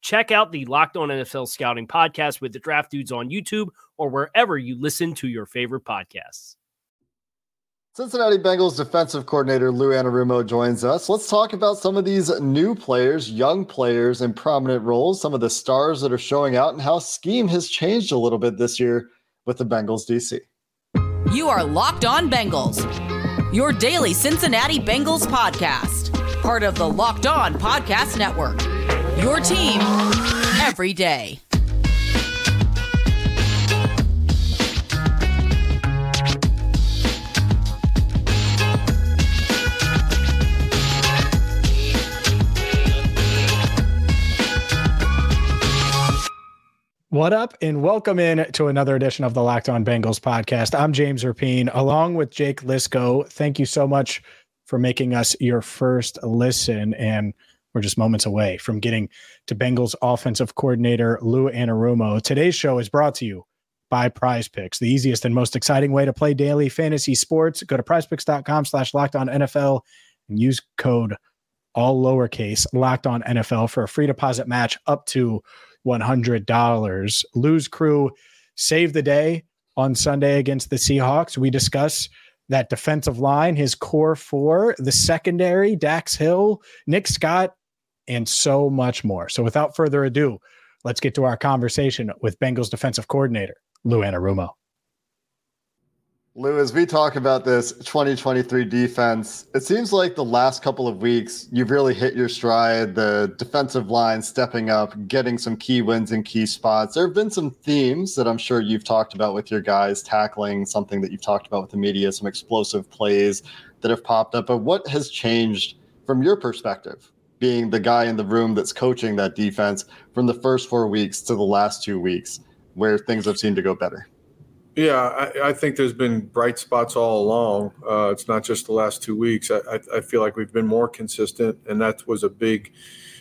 Check out the Locked On NFL Scouting podcast with the draft dudes on YouTube or wherever you listen to your favorite podcasts. Cincinnati Bengals defensive coordinator Lou Anarumo joins us. Let's talk about some of these new players, young players in prominent roles, some of the stars that are showing out, and how scheme has changed a little bit this year with the Bengals DC. You are Locked On Bengals, your daily Cincinnati Bengals podcast, part of the Locked On Podcast Network. Your team every day. What up, and welcome in to another edition of the Locked On Bengals podcast. I'm James Rapien, along with Jake Liscow. Thank you so much for making us your first listen, and we're just moments away from getting to Bengals offensive coordinator Lou Anarumo. Today's show is brought to you by Prize Picks, the easiest and most exciting way to play daily fantasy sports. Go to prizepicks.com slash locked on NFL and use code all lowercase locked on NFL for a free deposit match up to $100. Lou's crew saved the day on Sunday against the Seahawks. We discuss that defensive line, his core four, the secondary, Dax Hill, Nick Scott, and so much more. So without further ado, let's get to our conversation with Bengals defensive coordinator, Lou Anarumo. Lou, as we talk about this 2023 defense, it seems like the last couple of weeks you've really hit your stride. The defensive line stepping up, getting some key wins in key spots. There have been some themes that I'm sure you've talked about with your guys, tackling something that you've talked about with the media, some explosive plays that have popped up. But what has changed from your perspective, being the guy in the room that's coaching that defense from the first four weeks to the last two weeks, where things have seemed to go better? Yeah, I, I, think there's been bright spots all along. Uh, it's not just the last two weeks. I, I, feel like we've been more consistent, and that was a big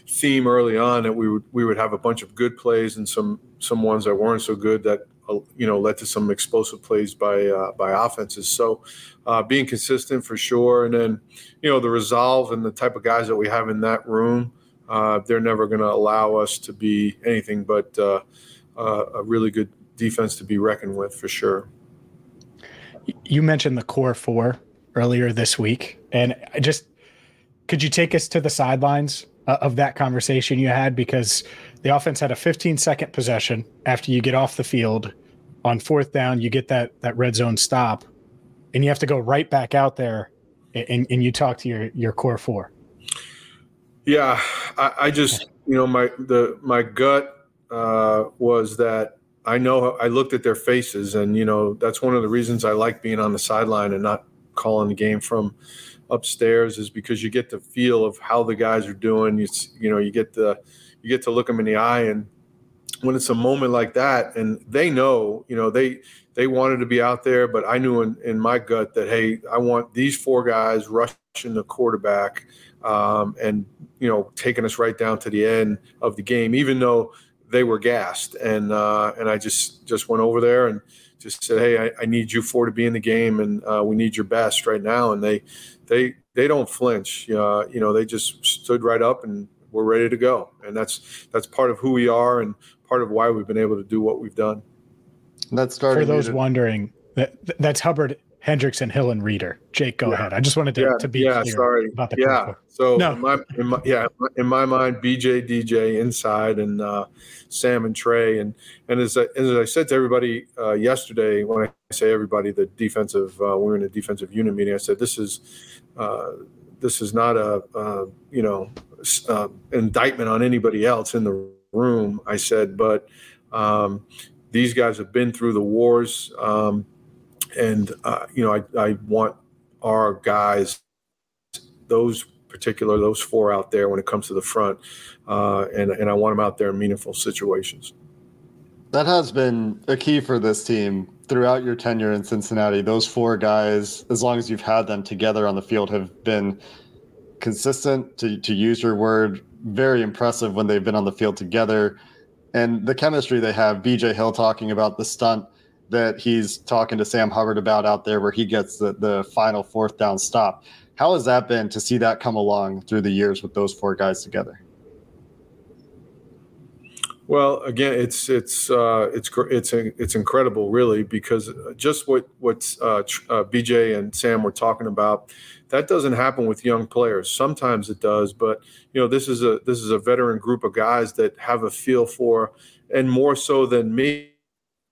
theme early on that we would we would have a bunch of good plays and some some ones that weren't so good that you know led to some explosive plays by uh, by offenses. So uh, being consistent for sure, and then you know the resolve and the type of guys that we have in that room, uh, they're never going to allow us to be anything but uh, a really good defense to be reckoned with for sure. You mentioned the core four earlier this week, and I just could you take us to the sidelines uh, of that conversation you had because the offense had a 15 second possession after you get off the field on fourth down, you get that that red zone stop, and you have to go right back out there, and, and you talk to your your core four. Yeah, I, I just you know my the my gut uh, was that I know I looked at their faces, and you know that's one of the reasons I like being on the sideline and not calling the game from upstairs is because you get the feel of how the guys are doing. You you know you get the you get to look them in the eye, and when it's a moment like that, and they know, you know they they wanted to be out there, but I knew in, in my gut that hey, I want these four guys rushing the quarterback um, and you know taking us right down to the end of the game, even though they were gassed, and uh, and I just just went over there and just said, hey, I, I need you four to be in the game, and uh, we need your best right now. And they they they don't flinch. Uh, you know, they just stood right up and we're ready to go. And that's that's part of who we are and part of why we've been able to do what we've done. That started for those wondering. That that's Hubbard, Hendrickson, Hill, and Reader. Jake, go yeah. ahead. I just wanted to, yeah, to be yeah, clear sorry. about the yeah. So no. in my, in my, yeah, in my mind, BJ, DJ inside, and uh, Sam and Trey, and and as I, as I said to everybody uh, yesterday, when I say everybody, the defensive, uh, we were in a defensive unit meeting. I said this is uh, this is not a uh, you know uh, indictment on anybody else in the room. I said, but um, these guys have been through the wars. Um, and uh, you know, I, I want our guys, those particular, those four out there when it comes to the front, uh, and and I want them out there in meaningful situations. That has been a key for this team throughout your tenure in Cincinnati. Those four guys, as long as you've had them together on the field, have been consistent. To to use your word, very impressive when they've been on the field together, and the chemistry they have. BJ Hill talking about the stunt that he's talking to Sam Hubbard about out there where he gets the, the final fourth down stop. How has that been to see that come along through the years with those four guys together? Well, again, it's it's uh, it's it's it's incredible, really, because just what what uh, uh, BJ and Sam were talking about, that doesn't happen with young players. Sometimes it does, but you know, this is a this is a veteran group of guys that have a feel for, and more so than me,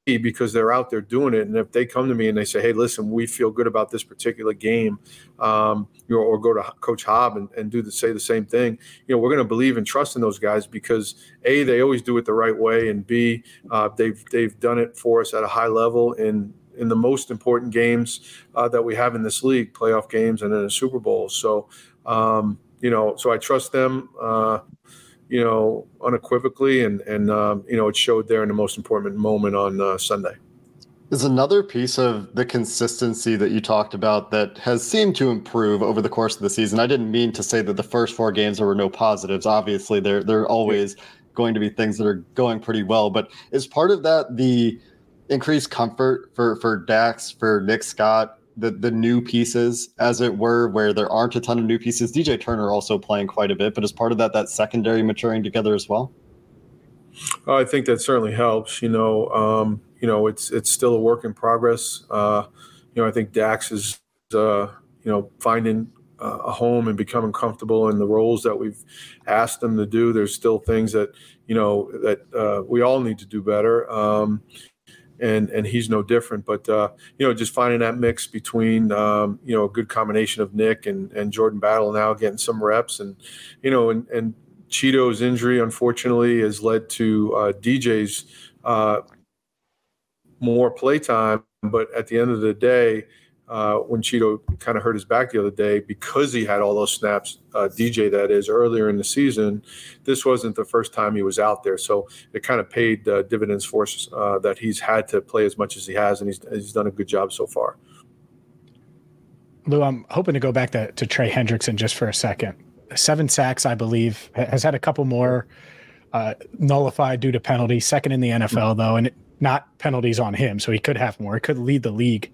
because they're out there doing it. And if they come to me and they say, "Hey, listen, we feel good about this particular game," um, you know, or go to Coach Hobb and, and do the say the same thing, you know, we're going to believe and trust in those guys because a they always do it the right way, and b uh, they've they've done it for us at a high level in in the most important games uh, that we have in this league, playoff games and in a Super Bowl. So, um, you know, so I trust them. Uh, you know, unequivocally, and and um, you know, it showed there in the most important moment on uh, Sunday. Is another piece of the consistency that you talked about that has seemed to improve over the course of the season. I didn't mean to say that the first four games there were no positives. Obviously, there there are always going to be things that are going pretty well, but is part of that the increased comfort for for Dax, for Nick Scott, the the new pieces, as it were, where there aren't a ton of new pieces. DJ Turner also playing quite a bit, but as part of that, that secondary maturing together as well. I think that certainly helps. You know, um, you know, it's it's still a work in progress. Uh, you know, I think Dax is, uh, you know, finding uh, a home and becoming comfortable in the roles that we've asked them to do. There's still things that you know that uh, we all need to do better. Um, and and he's no different. But uh, you know, just finding that mix between um, you know a good combination of Nick and and Jordan Battle now getting some reps, and you know, and and Chido's injury unfortunately has led to uh, DJ's uh, more playtime. But at the end of the day, uh, when Chido kind of hurt his back the other day because he had all those snaps, uh, DJ that is, earlier in the season. This wasn't the first time he was out there. So it kind of paid uh, dividends for us uh, that he's had to play as much as he has, and he's, he's done a good job so far. Lou, I'm hoping to go back to, to Trey Hendrickson just for a second. Seven sacks, I believe, has had a couple more uh, nullified due to penalties, second in the NFL, though, and not penalties on him. So he could have more. He could lead the league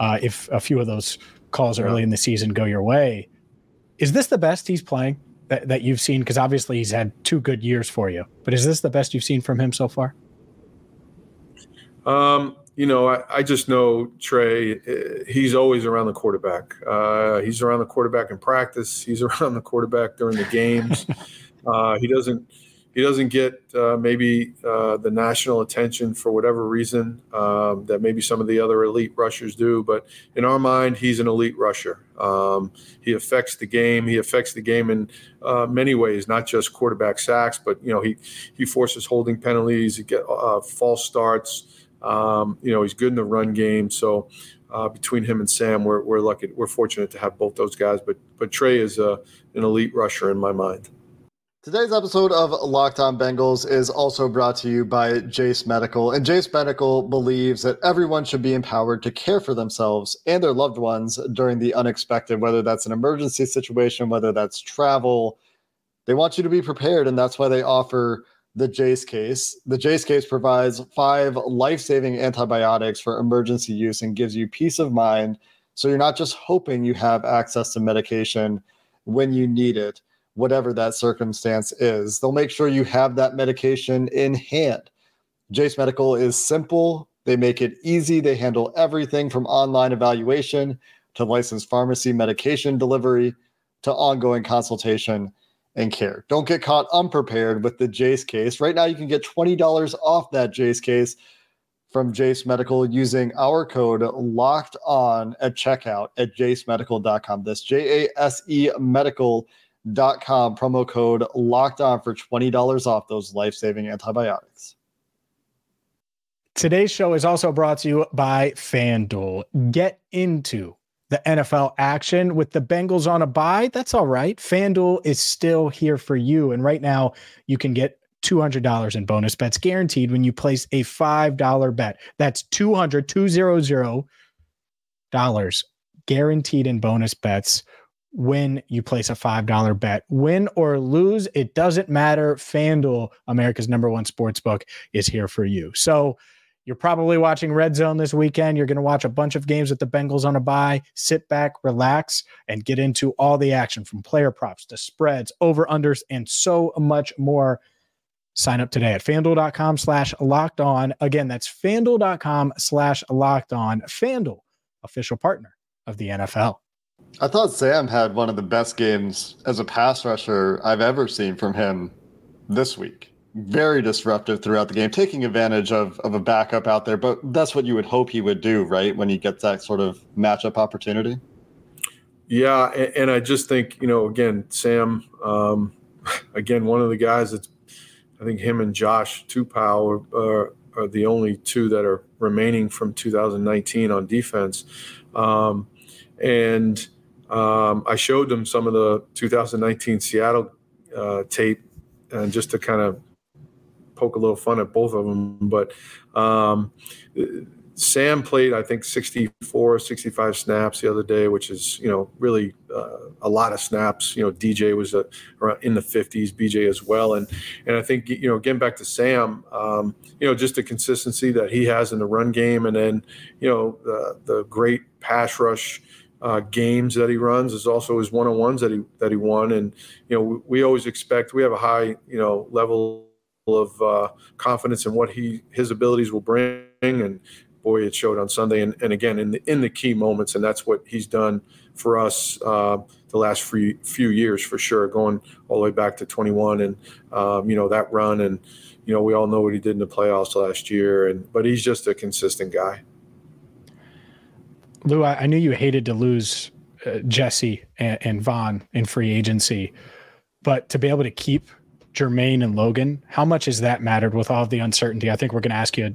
uh, if a few of those calls early in the season go your way. Is this the best he's playing that, that you've seen? Because obviously he's had two good years for you, but is this the best you've seen from him so far? Um, you know, I, I, just know Trey. Uh, he's always around the quarterback. Uh, he's around the quarterback in practice. He's around the quarterback during the games. uh, he doesn't he doesn't get uh, maybe uh, the national attention for whatever reason um, that maybe some of the other elite rushers do. But in our mind, he's an elite rusher. Um, he affects the game. He affects the game in uh, many ways, not just quarterback sacks, but you know he he forces holding penalties. He get uh, false starts. Um, you know he's good in the run game. So. Uh, between him and Sam, we're, we're lucky. We're fortunate to have both those guys. But but Trey is a, an elite rusher in my mind. Today's episode of Locked On Bengals is also brought to you by Jase Medical. And Jase Medical believes that everyone should be empowered to care for themselves and their loved ones during the unexpected, whether that's an emergency situation, whether that's travel. They want you to be prepared, and that's why they offer the Jase case. The Jase case provides five life saving antibiotics for emergency use and gives you peace of mind. So you're not just hoping you have access to medication when you need it whatever that circumstance is. They'll make sure you have that medication in hand. Jase Medical is simple. They make it easy. They handle everything from online evaluation to licensed pharmacy medication delivery to ongoing consultation and care. Don't get caught unprepared with the Jase case. Right now, you can get $20 off that Jase case from Jase Medical using our code locked on at checkout at jasemedical.com. That's J A S E medical.com, promo code locked on for $20 off those life saving antibiotics. Today's show is also brought to you by FanDuel. Get into the NFL action with the Bengals on a bye. That's all right. FanDuel is still here for you. And right now, you can get $200 in bonus bets guaranteed when you place a $5 bet. That's 200 200 dollars guaranteed in bonus bets when you place a $5 bet. Win or lose, it doesn't matter. FanDuel, America's number one sports book, is here for you. So you're probably watching Red Zone this weekend. You're going to watch a bunch of games with the Bengals on a bye. Sit back, relax, and get into all the action from player props to spreads, over unders, and so much more. Sign up today at fanduel.com slash locked on. Again, that's fanduel.com slash locked on. Fanduel, official partner of the NFL. I thought Sam had one of the best games as a pass rusher I've ever seen from him this week. Very disruptive throughout the game, taking advantage of, of a backup out there. But that's what you would hope he would do, right? When he gets that sort of matchup opportunity. Yeah. And, and I just think, you know, again, Sam, um, again, one of the guys that's I think him and Josh Tupou are, are, the only two that are remaining from 2019 on defense. Um, and um, I showed them some of the 2019 Seattle uh, tape, and just to kind of poke a little fun at both of them. But um, Sam played, I think, 64, 65 snaps the other day, which is, you know, really uh, a lot of snaps. You know, DJ was uh, in the 50s, BJ as well. And and I think, you know, getting back to Sam, um, you know, just the consistency that he has in the run game and then, you know, the, the great pass rush uh, games that he runs is also his one on ones that he that he won. And, you know, we, we always expect, we have a high, you know, level of uh, confidence in what he his abilities will bring and boy, it showed on Sunday, and, and again in the in the key moments, and that's what he's done for us uh, the last few few years for sure, going all the way back to 21, and um, you know that run, and you know we all know what he did in the playoffs last year, and but he's just a consistent guy. Lou, I, I knew you hated to lose uh, Jessie and, and Vonn in free agency, but to be able to keep Germaine and Logan, how much has that mattered with all the uncertainty? I think we're going to ask you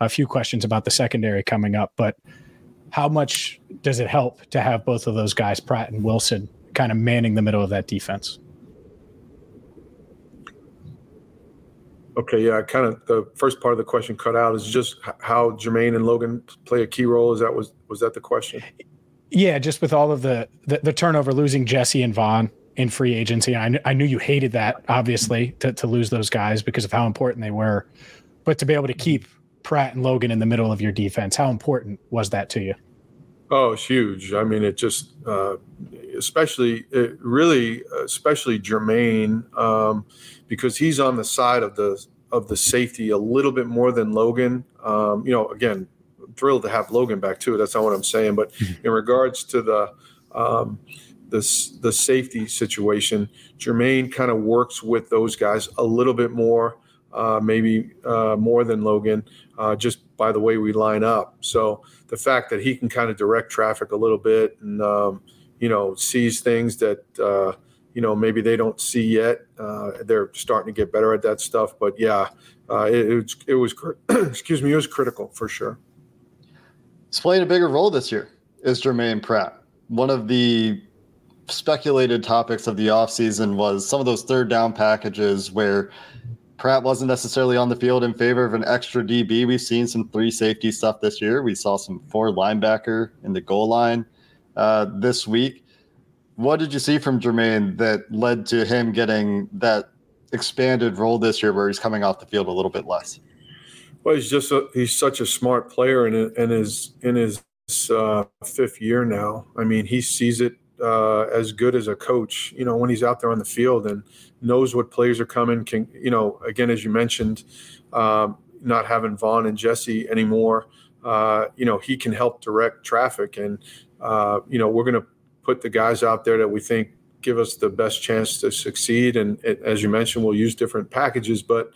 a few questions about the secondary coming up, but how much does it help to have both of those guys, Pratt and Wilson, kind of manning the middle of that defense? Okay, yeah, kind of the first part of the question cut out is just how Germaine and Logan play a key role. Is that was was that the question? Yeah, just with all of the the, the turnover, losing Jessie and Vonn in free agency. I, I knew you hated that, obviously, to, to lose those guys because of how important they were, but to be able to keep Pratt and Logan in the middle of your defense. How important was that to you? Oh, it's huge. I mean, it just, uh, especially, it really, especially Germaine, um, because he's on the side of the of the safety a little bit more than Logan. Um, you know, again, thrilled to have Logan back too. That's not what I'm saying. But mm-hmm. in regards to the um, the the safety situation, Germaine kind of works with those guys a little bit more uh, maybe uh, more than Logan, uh, just by the way we line up. So the fact that he can kind of direct traffic a little bit and um, you know sees things that uh, you know maybe they don't see yet. Uh, they're starting to get better at that stuff. But yeah, uh, it, it, was it was excuse me, it was critical for sure. He's playing a bigger role this year. Is Germaine Pratt one of the speculated topics of the offseason was some of those third down packages where Pratt wasn't necessarily on the field in favor of an extra DB. We've seen some three safety stuff this year. We saw some four linebacker in the goal line uh, this week. What did you see from Germaine that led to him getting that expanded role this year, where he's coming off the field a little bit less? Well, he's just a, he's such a smart player in in his in his uh, fifth year now. I mean, he sees it uh, as good as a coach, you know, when he's out there on the field and knows what plays are coming. Can you know, again, as you mentioned, um, not having Vonn and Jessie anymore, uh, you know, he can help direct traffic, and uh, you know, we're going to put the guys out there that we think give us the best chance to succeed. And it, as you mentioned, we'll use different packages, but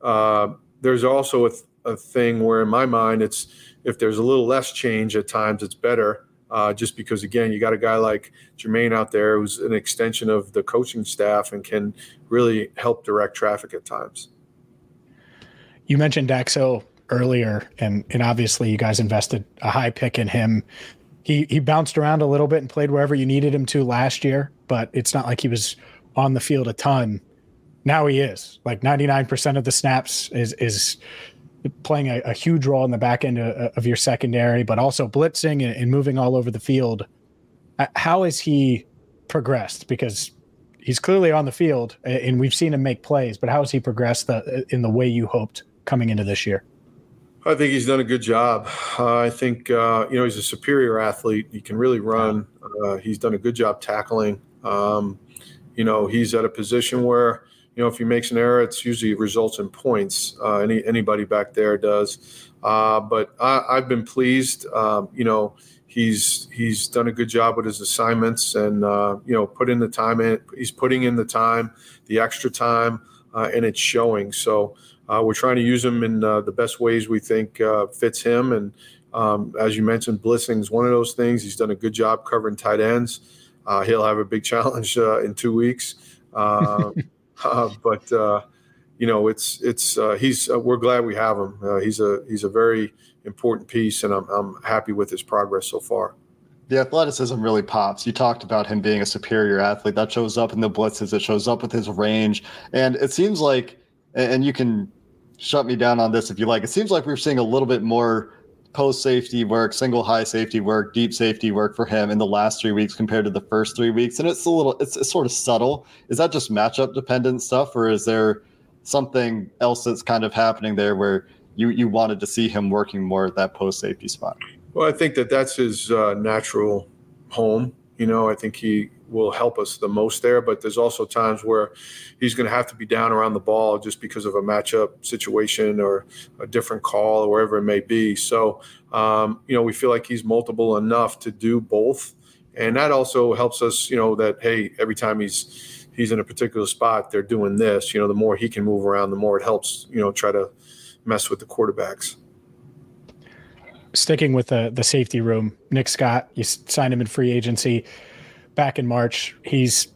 uh, there's also a, a thing where, in my mind, it's if there's a little less change at times, it's better uh, just because again you got a guy like Germaine out there who's an extension of the coaching staff and can really help direct traffic at times. You mentioned Dax Hill earlier, and and obviously you guys invested a high pick in him. He he bounced around a little bit and played wherever you needed him to last year, but it's not like he was on the field a ton. Now he is like 99% of the snaps is is playing a, a, huge role in the back end of, of your secondary, but also blitzing and, and, moving all over the field. Uh, how has he progressed? Because he's clearly on the field and we've seen him make plays, but how has he progressed the, in the way you hoped coming into this year? I think he's done a good job. Uh, I think uh, you know he's a superior athlete. He can really run. Uh, he's done a good job tackling. Um, you know he's at a position where you know, if he makes an error, it's usually results in points. Uh, any anybody back there does. Uh, but I, have been pleased. Um, you know, he's he's done a good job with his assignments, and uh, you know, put in the time in. He's putting in the time, the extra time, uh, and it's showing. So uh, we're trying to use him in uh, the best ways we think fits him. And um, as you mentioned, blitzing is one of those things. He's done a good job covering tight ends. he'll have a big challenge in two weeks. Uh, but uh, you know, it's it's uh, he's we're glad we have him. He's a he's a very important piece, and I'm I'm happy with his progress so far. The athleticism really pops. You talked about him being a superior athlete. That shows up in the blitzes. It shows up with his range, and it seems like, and you can shut me down on this if you like. It seems like we're seeing a little bit more post safety work, single high safety work, deep safety work for him in the last three weeks compared to the first three weeks. And it's a little, it's, it's sort of subtle. Is that just matchup dependent stuff, or is there something else that's kind of happening there where you you wanted to see him working more at that post safety spot? Well, I think that that's his uh, natural home. You know, I think he will help us the most there. But there's also times where he's going to have to be down around the ball just because of a matchup situation or a different call or wherever it may be. So, um, you know, we feel like he's multiple enough to do both. And that also helps us, you know, that, hey, every time he's, he's in a particular spot, they're doing this, you know, the more he can move around, the more it helps, you know, try to mess with the quarterbacks sticking with the the safety room, Nick Scott, you signed him in free agency back in March. He's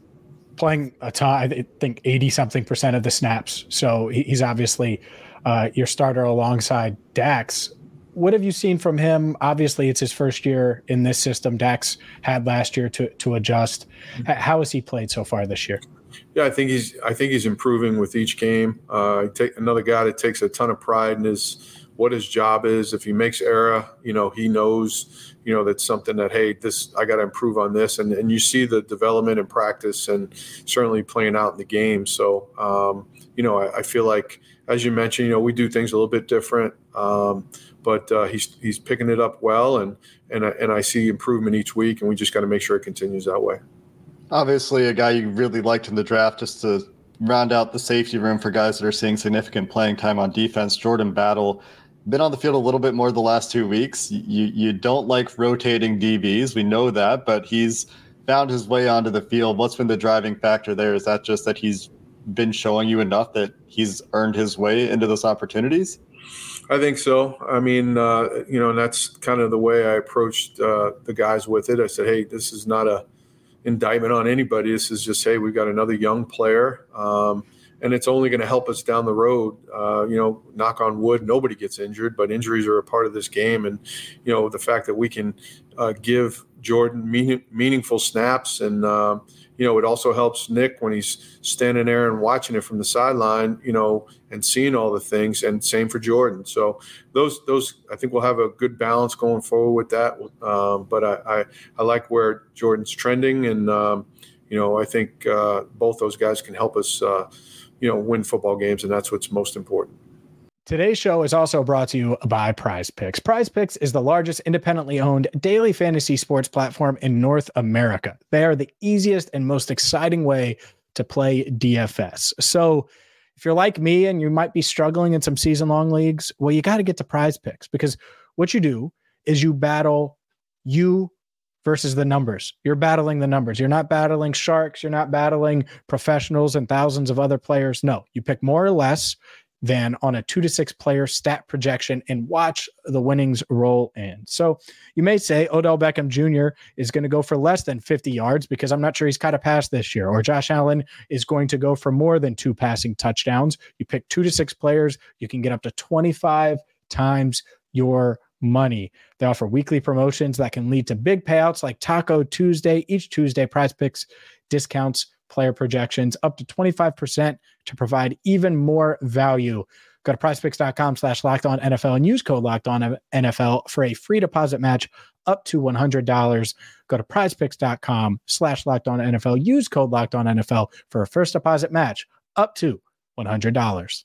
playing a ton, I think 80 something percent of the snaps. So he's obviously uh, your starter alongside Dax. What have you seen from him? Obviously, it's his first year in this system. Dax had last year to to adjust. Mm-hmm. How has he played so far this year? Yeah, I think he's I think he's improving with each game. Uh, take another guy that takes a ton of pride in his what his job is. If he makes error, you know he knows you know that's something that hey this i got to improve on this. And and you see the development and practice and certainly playing out in the game. So um, you know I, I, feel like as you mentioned you know we do things a little bit different um, but uh, he's he's picking it up well and and and I see improvement each week and we just got to make sure it continues that way. Obviously a guy you really liked in the draft just to round out the safety room for guys that are seeing significant playing time on defense jordan battle been on the field a little bit more the last two weeks. You you don't like rotating DBs, we know that, but he's found his way onto the field. What's been the driving factor there? Is that just that he's been showing you enough that he's earned his way into those opportunities? I think so. I mean, uh, you know, and that's kind of the way I approached uh, the guys with it. I said, "Hey, this is not a indictment on anybody. This is just, hey, we've got another young player." Um, and it's only going to help us down the road. Uh, you know, knock on wood, nobody gets injured, but injuries are a part of this game, and you know the fact that we can uh, give Jordan meaning, meaningful snaps, and uh, you know it also helps Nick when he's standing there and watching it from the sideline, you know, and seeing all the things, and same for Jordan. So those those I think we'll have a good balance going forward with that. Um, but I, I, I like where Jordan's trending, and um, you know I think uh, both those guys can help us uh, you know, win football games, and that's what's most important. Today's show is also brought to you by Prize Picks. Prize Picks is the largest independently owned daily fantasy sports platform in North America. They are the easiest and most exciting way to play DFS. So, if you're like me and you might be struggling in some season long leagues, well, you got to get to Prize Picks because what you do is you battle you versus the numbers. You're battling the numbers. You're not battling sharks. You're not battling professionals and thousands of other players. No, you pick more or less than on a two to six player stat projection and watch the winnings roll in. So you may say Odell Beckham Jr. is going to go for less than 50 yards because I'm not sure he's caught a pass this year, or Josh Allen is going to go for more than two passing touchdowns. You pick two to six players, you can get up to 25 times your money. They offer weekly promotions that can lead to big payouts like Taco Tuesday. Each Tuesday, prize picks discounts player projections up to 25% to provide even more value. Go to prizepicks.com slash locked on NFL and use code locked on NFL for a free deposit match up to $100. Go to prizepicks.com slash locked on NFL. Use code locked on NFL for a first deposit match up to $100.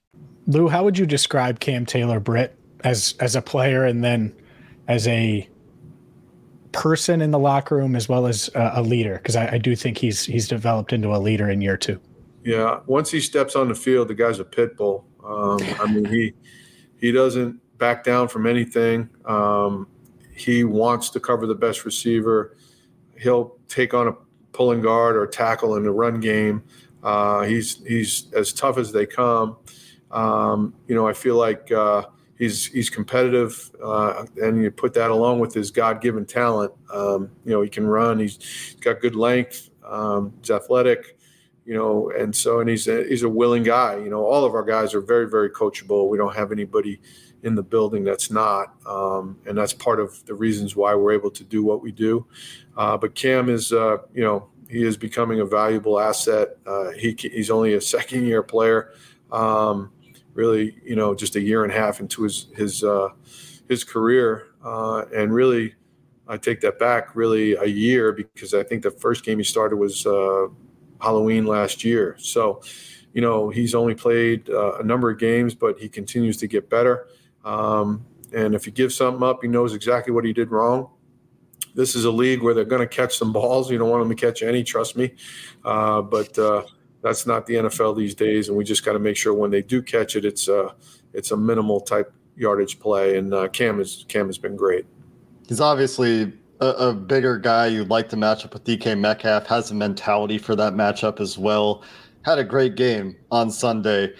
Lou, how would you describe Cam Taylor Britt as as a player and then as a person in the locker room as well as a, a leader? Because I, I, do think he's he's developed into a leader in year two. Yeah, once he steps on the field, the guy's a pit bull. Um, I mean, he he doesn't back down from anything. Um, he wants to cover the best receiver. He'll take on a pulling guard or tackle in the run game. Uh, he's he's as tough as they come. Um, you know, I feel like uh, he's he's competitive, uh, and you put that along with his God-given talent. Um, you know, he can run. He's, he's got good length. Um, he's athletic. You know, and so and he's a, he's a willing guy. You know, all of our guys are very very coachable. We don't have anybody in the building that's not, um, and that's part of the reasons why we're able to do what we do. Uh, but Cam is, uh, you know, he is becoming a valuable asset. Uh, he, he's only a second year player. Um, really, you know, just a year and a half into his his uh, his career, uh, and really, I take that back, really a year because I think the first game he started was uh, Halloween last year. So, you know, he's only played uh, a number of games, but he continues to get better. Um, and if he gives something up, he knows exactly what he did wrong. This is a league where they're going to catch some balls. You don't want them to catch any, trust me. Uh, but uh, that's not the NFL these days, and we just got to make sure when they do catch it, it's a it's a minimal type yardage play. And uh, Cam is Cam has been great. He's obviously a, a, bigger guy. You'd like to match up with DK Metcalf. Has a mentality for that matchup as well. Had a great game on Sunday.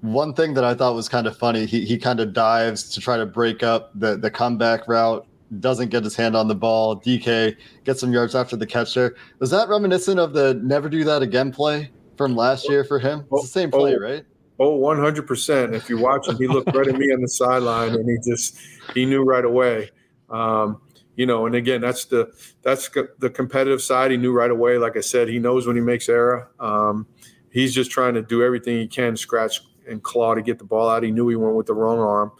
One thing that I thought was kind of funny, he he kind of dives to try to break up the the comeback route doesn't get his hand on the ball. DK gets some yards after the catch there. Was that reminiscent of the never do that again play from last year for him? It's the same play, oh, right? Oh, 100%. If you watch him, he looked right at me on the sideline and he just, he knew right away. Um, you know, and again, that's the, that's the competitive side. He knew right away. Like I said, he knows when he makes error. Um, he's just trying to do everything he can, scratch and claw to get the ball out. He knew he went with the wrong arm.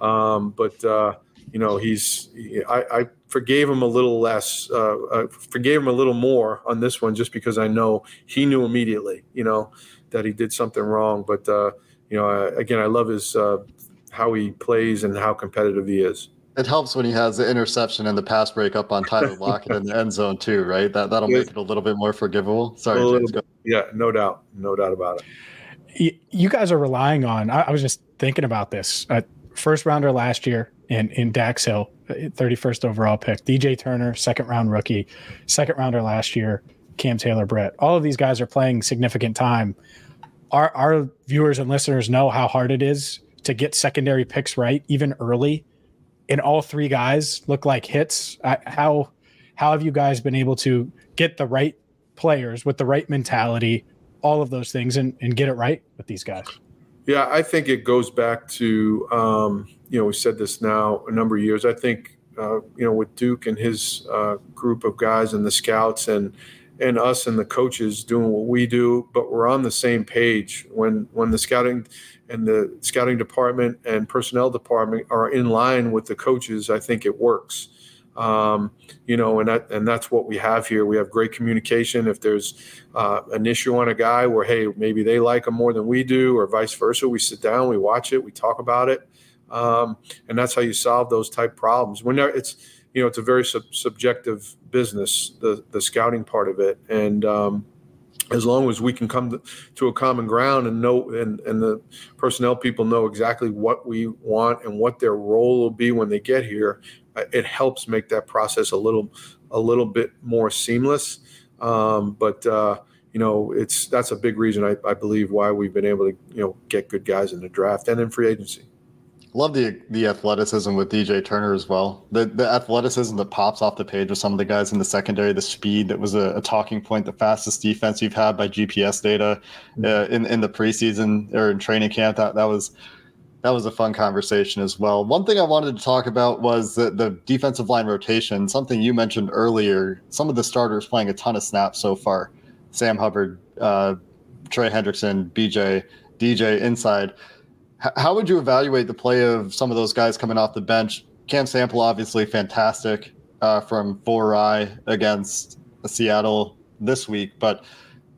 Um, but, uh, you know, he's, I, I forgave him a little less, uh, uh, forgave him a little more on this one, just because I know he knew immediately, you know, that he did something wrong. But uh, you know, I, again, I love his uh, how he plays and how competitive he is. It helps when he has the interception and the pass breakup on Tyler Lockett in the end zone too, right? That that'll make it a little bit more forgivable. Sorry, James, yeah, no doubt, no doubt about it. You guys are relying on. I, was just thinking about this. Uh, first rounder last year in in Dax Hill 31st overall pick. DJ Turner, second round rookie, second rounder last year. Cam Taylor Britt. All of these guys are playing significant time. Our, our viewers and listeners know how hard it is to get secondary picks right, even early. And all three guys look like hits. how how have you guys been able to get the right players with the right mentality, all of those things, and, and get it right with these guys? Yeah, I think it goes back to um, you know we said this now a number of years. I think uh, you know with Duke and his uh, group of guys and the scouts and and us and the coaches doing what we do, but we're on the same page. When when the scouting and the scouting department and personnel department are in line with the coaches, I think it works. Um, you know, and that and that's what we have here. We have great communication. If there's uh, an issue on a guy where hey maybe they like him more than we do, or vice versa, we sit down, we watch it, we talk about it, um, and that's how you solve those type problems. When it's you know it's a very sub- subjective business, the the scouting part of it, and um, as long as we can come to, to, a common ground and know and, and the personnel people know exactly what we want and what their role will be when they get here it helps make that process a little a little bit more seamless um, but uh, you know it's that's a big reason I, I believe why we've been able to you know get good guys in the draft and in free agency Love the the athleticism with DJ Turner as well. The the athleticism that pops off the page with some of the guys in the secondary, the speed that was a, a talking point, the fastest defense you've had by GPS data mm-hmm. uh, in in the preseason or in training camp. That that was that was a fun conversation as well. One thing I wanted to talk about was the, the defensive line rotation. Something you mentioned earlier. Some of the starters playing a ton of snaps so far. Sam Hubbard, uh, Trey Hendrickson, BJ, DJ inside how would you evaluate the play of some of those guys coming off the bench? Cam Sample, obviously fantastic uh, from 4i against Seattle this week, but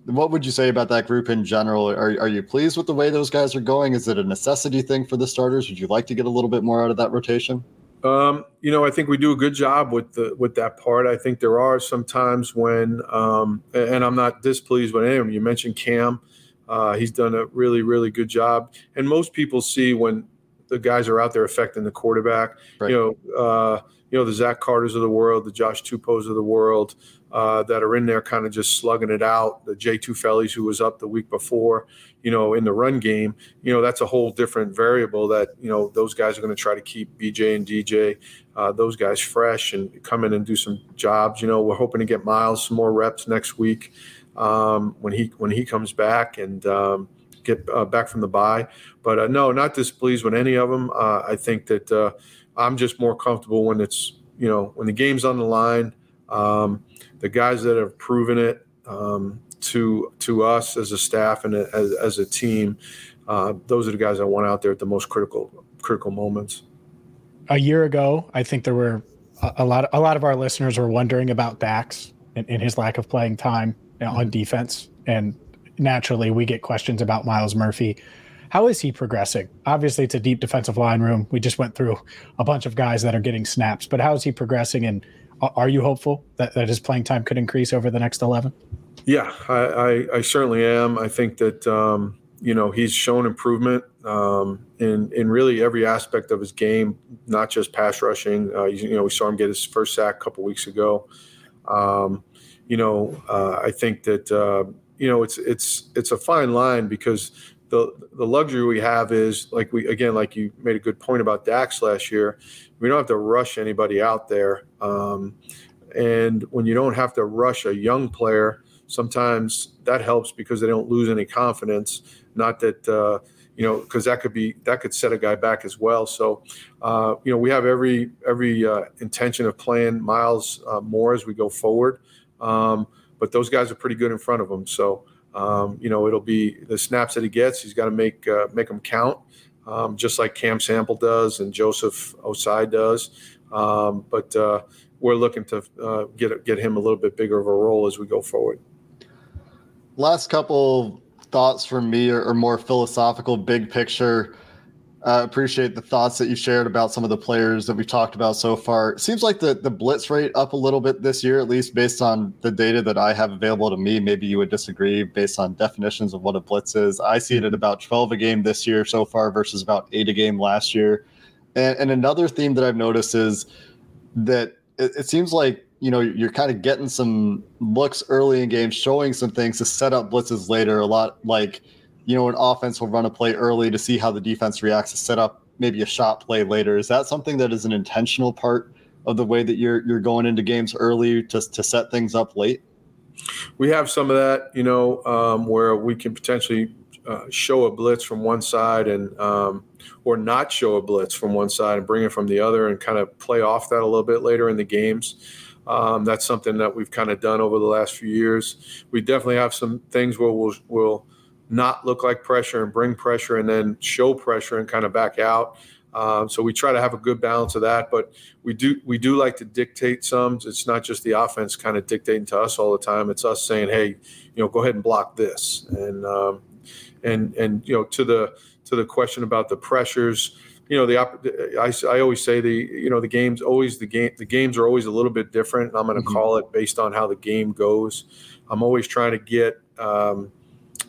what would you say about that group in general? Are, are you pleased with the way those guys are going? Is it a necessity thing for the starters? Would you like to get a little bit more out of that rotation? Um, you know, I think we do a good job with the with that part. I think there are some times when, um, and I'm not displeased with any of them. You mentioned Cam. Uh, he's done a really, really good job. And most people see when the guys are out there affecting the quarterback. Right. You know, uh, you know the Zach Carters of the world, the Josh Tupos of the world uh, that are in there, kind of just slugging it out. The Jay Tufele's who was up the week before, you know, in the run game. You know, that's a whole different variable that you know those guys are going to try to keep BJ and DJ, uh, those guys fresh and come in and do some jobs. You know, we're hoping to get Myles some more reps next week um, when he when he comes back and um, get uh, back from the bye. But uh, no, not displeased with any of them. Uh, I think that uh, I'm just more comfortable when it's you know when the game's on the line. Um, the guys that have proven it um, to to us as a staff and as, as a team, uh, those are the guys I want out there at the most critical critical moments. A year ago, I think there were a, lot. A lot of our listeners were wondering about Dax and, and his lack of playing time on defense. And naturally, we get questions about Myles Murphy. How is he progressing? Obviously, it's a deep defensive line room. We just went through a bunch of guys that are getting snaps, but how is he progressing? And are you hopeful that, that his playing time could increase over the next 11? Yeah, I, I, I certainly am. I think that, um, you know, he's shown improvement um, in, in really every aspect of his game, not just pass rushing. Uh, you, you know, we saw him get his first sack a couple weeks ago. Um, you know, uh, I think that uh, you know it's it's it's a fine line because the the luxury we have is like we again like you made a good point about Dax last year. We don't have to rush anybody out there, um, and when you don't have to rush a young player, sometimes that helps because they don't lose any confidence. Not that. Uh, you know, because that could be that could set a guy back as well. So, uh, you know, we have every every uh, intention of playing Myles uh, more as we go forward. Um, but those guys are pretty good in front of them. So, um, you know, it'll be the snaps that he gets. He's got to make uh, make them count, um, just like Cam Sample does and Joseph Ossai does. Um, but uh, we're looking to uh, get get him a little bit bigger of a role as we go forward. Last couple thoughts from me are, are more philosophical, big picture. Uh, appreciate the thoughts that you shared about some of the players that we've talked about so far. It seems like the, the blitz rate up a little bit this year, at least based on the data that I have available to me. Maybe you would disagree based on definitions of what a blitz is. I see it at about 12 a game this year so far versus about eight a game last year. And, and another theme that I've noticed is that it, it seems like you know you're kind of getting some looks early in games, showing some things to set up blitzes later. A lot like – you know, an offense will run a play early to see how the defense reacts to set up maybe a shot play later. Is that something that is an intentional part of the way that you're you're going into games early to to set things up late? We have some of that, you know, um, where we can potentially uh, show a blitz from one side and um, or not show a blitz from one side and bring it from the other and kind of play off that a little bit later in the games. Um, that's something that we've kind of done over the last few years. We definitely have some things where we'll, we'll not look like pressure and bring pressure and then show pressure and kind of back out. Um, so we try to have a good balance of that, but we do we do like to dictate some. It's not just the offense kind of dictating to us all the time. It's us saying, hey, you know, go ahead and block this, and um, and and you know, to the to the question about the pressures, you know, the I, I always say the you know the games always the game the games are always a little bit different. I'm going to mm-hmm. call it based on how the game goes. I'm always trying to get um,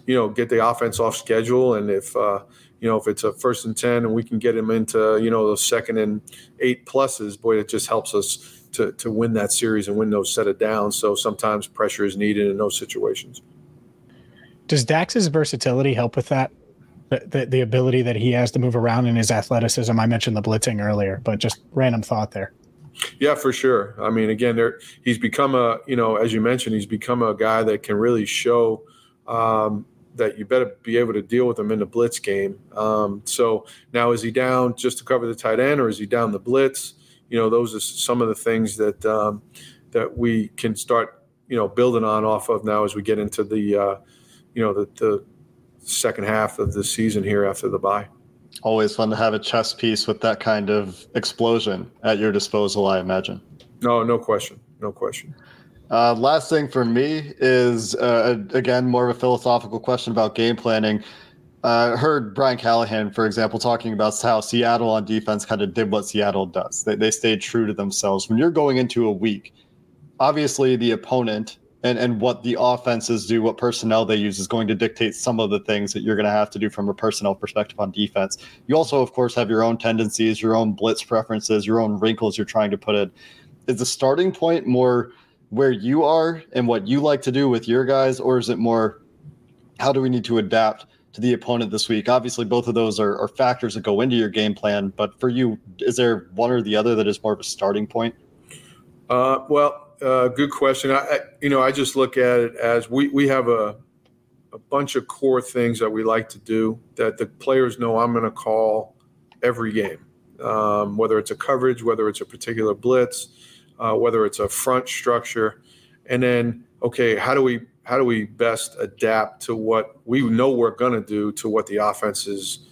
you know get the offense off schedule, and if uh, you know, if it's a first and 10 and we can get him into, you know, those second and eight pluses, boy, it just helps us to, to win that series and win those set it down. So sometimes pressure is needed in those situations. Does Dax's versatility help with that? The, the, the ability that he has to move around in his athleticism. I mentioned the blitzing earlier, but just random thought there. Yeah, for sure. I mean, again, there he's become a you know, as you mentioned, he's become a guy that can really show um, that you better be able to deal with him in the blitz game. Um, so now is he down just to cover the tight end, or is he down the blitz? You know, those are some of the things that um, that we can start you know building on off of now as we get into the uh, you know the, the second half of the season here after the bye. Always fun to have a chess piece with that kind of explosion at your disposal, I imagine. No, no question, no question. Uh, last thing for me is uh, again more of a philosophical question about game planning. I uh, heard Brian Callahan, for example, talking about how Seattle on defense kind of did what Seattle does. They, they stayed true to themselves. When you're going into a week, obviously the opponent and, and what the offenses do, what personnel they use is going to dictate some of the things that you're going to have to do from a personnel perspective on defense. You also, of course, have your own tendencies, your own blitz preferences, your own wrinkles you're trying to put in. Is the starting point more – where you are and what you like to do with your guys, or is it more how do we need to adapt to the opponent this week? Obviously, both of those are, are factors that go into your game plan, but for you, is there one or the other that is more of a starting point? Uh, well, uh, good question. I, I, you know, I just look at it as we, we have a, a bunch of core things that we like to do that the players know I'm going to call every game, um, whether it's a coverage, whether it's a particular blitz, uh, whether it's a front structure, and then okay, how do we how do we best adapt to what we know we're going to do to what the offense is,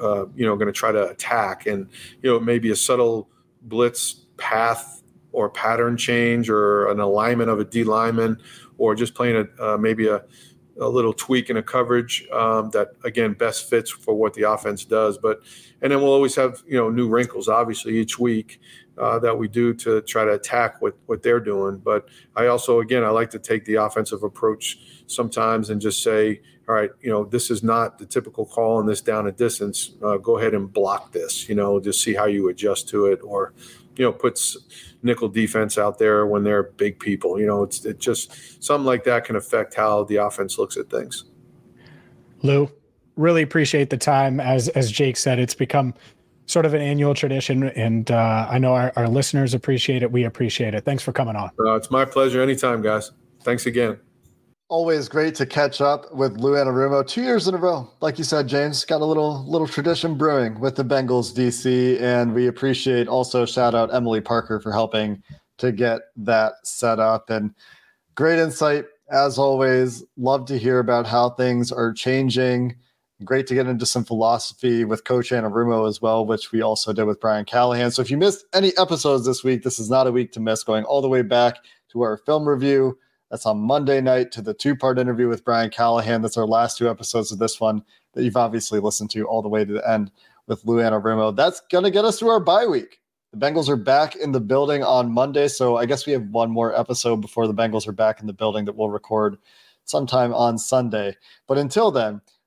uh, you know, going to try to attack, and you know maybe a subtle blitz path or pattern change or an alignment of a D lineman, or just playing a uh, maybe a a little tweak in a coverage um, that again best fits for what the offense does. But and then we'll always have you know new wrinkles obviously each week, uh, that we do to try to attack what what they're doing. But I also, again, I like to take the offensive approach sometimes and just say, all right, you know, this is not the typical call on this down a distance. Uh, go ahead and block this. You know, just see how you adjust to it, or you know, puts nickel defense out there when they're big people. You know, it's it just something like that can affect how the offense looks at things. Lou, really appreciate the time. As as Jake said, it's become sort of an annual tradition, and uh, I know our, our, listeners appreciate it. We appreciate it. Thanks for coming on. Uh, it's my pleasure. Anytime, guys. Thanks again. Always great to catch up with Lou Anarumo. Two years in a row, like you said, James, got a little little tradition brewing with the Bengals DC, and we appreciate also shout out Emily Parker for helping to get that set up and great insight as always. Love to hear about how things are changing Great to get into some philosophy with Coach Anarumo as well, which we also did with Brian Callahan. So if you missed any episodes this week, this is not a week to miss. Going all the way back to our film review. That's on Monday night to the two part interview with Brian Callahan. That's our last two episodes of this one that you've obviously listened to all the way to the end with Lou Anarumo. That's going to get us through our bye week. The Bengals are back in the building on Monday. So I guess we have one more episode before the Bengals are back in the building that we'll record sometime on Sunday. But until then,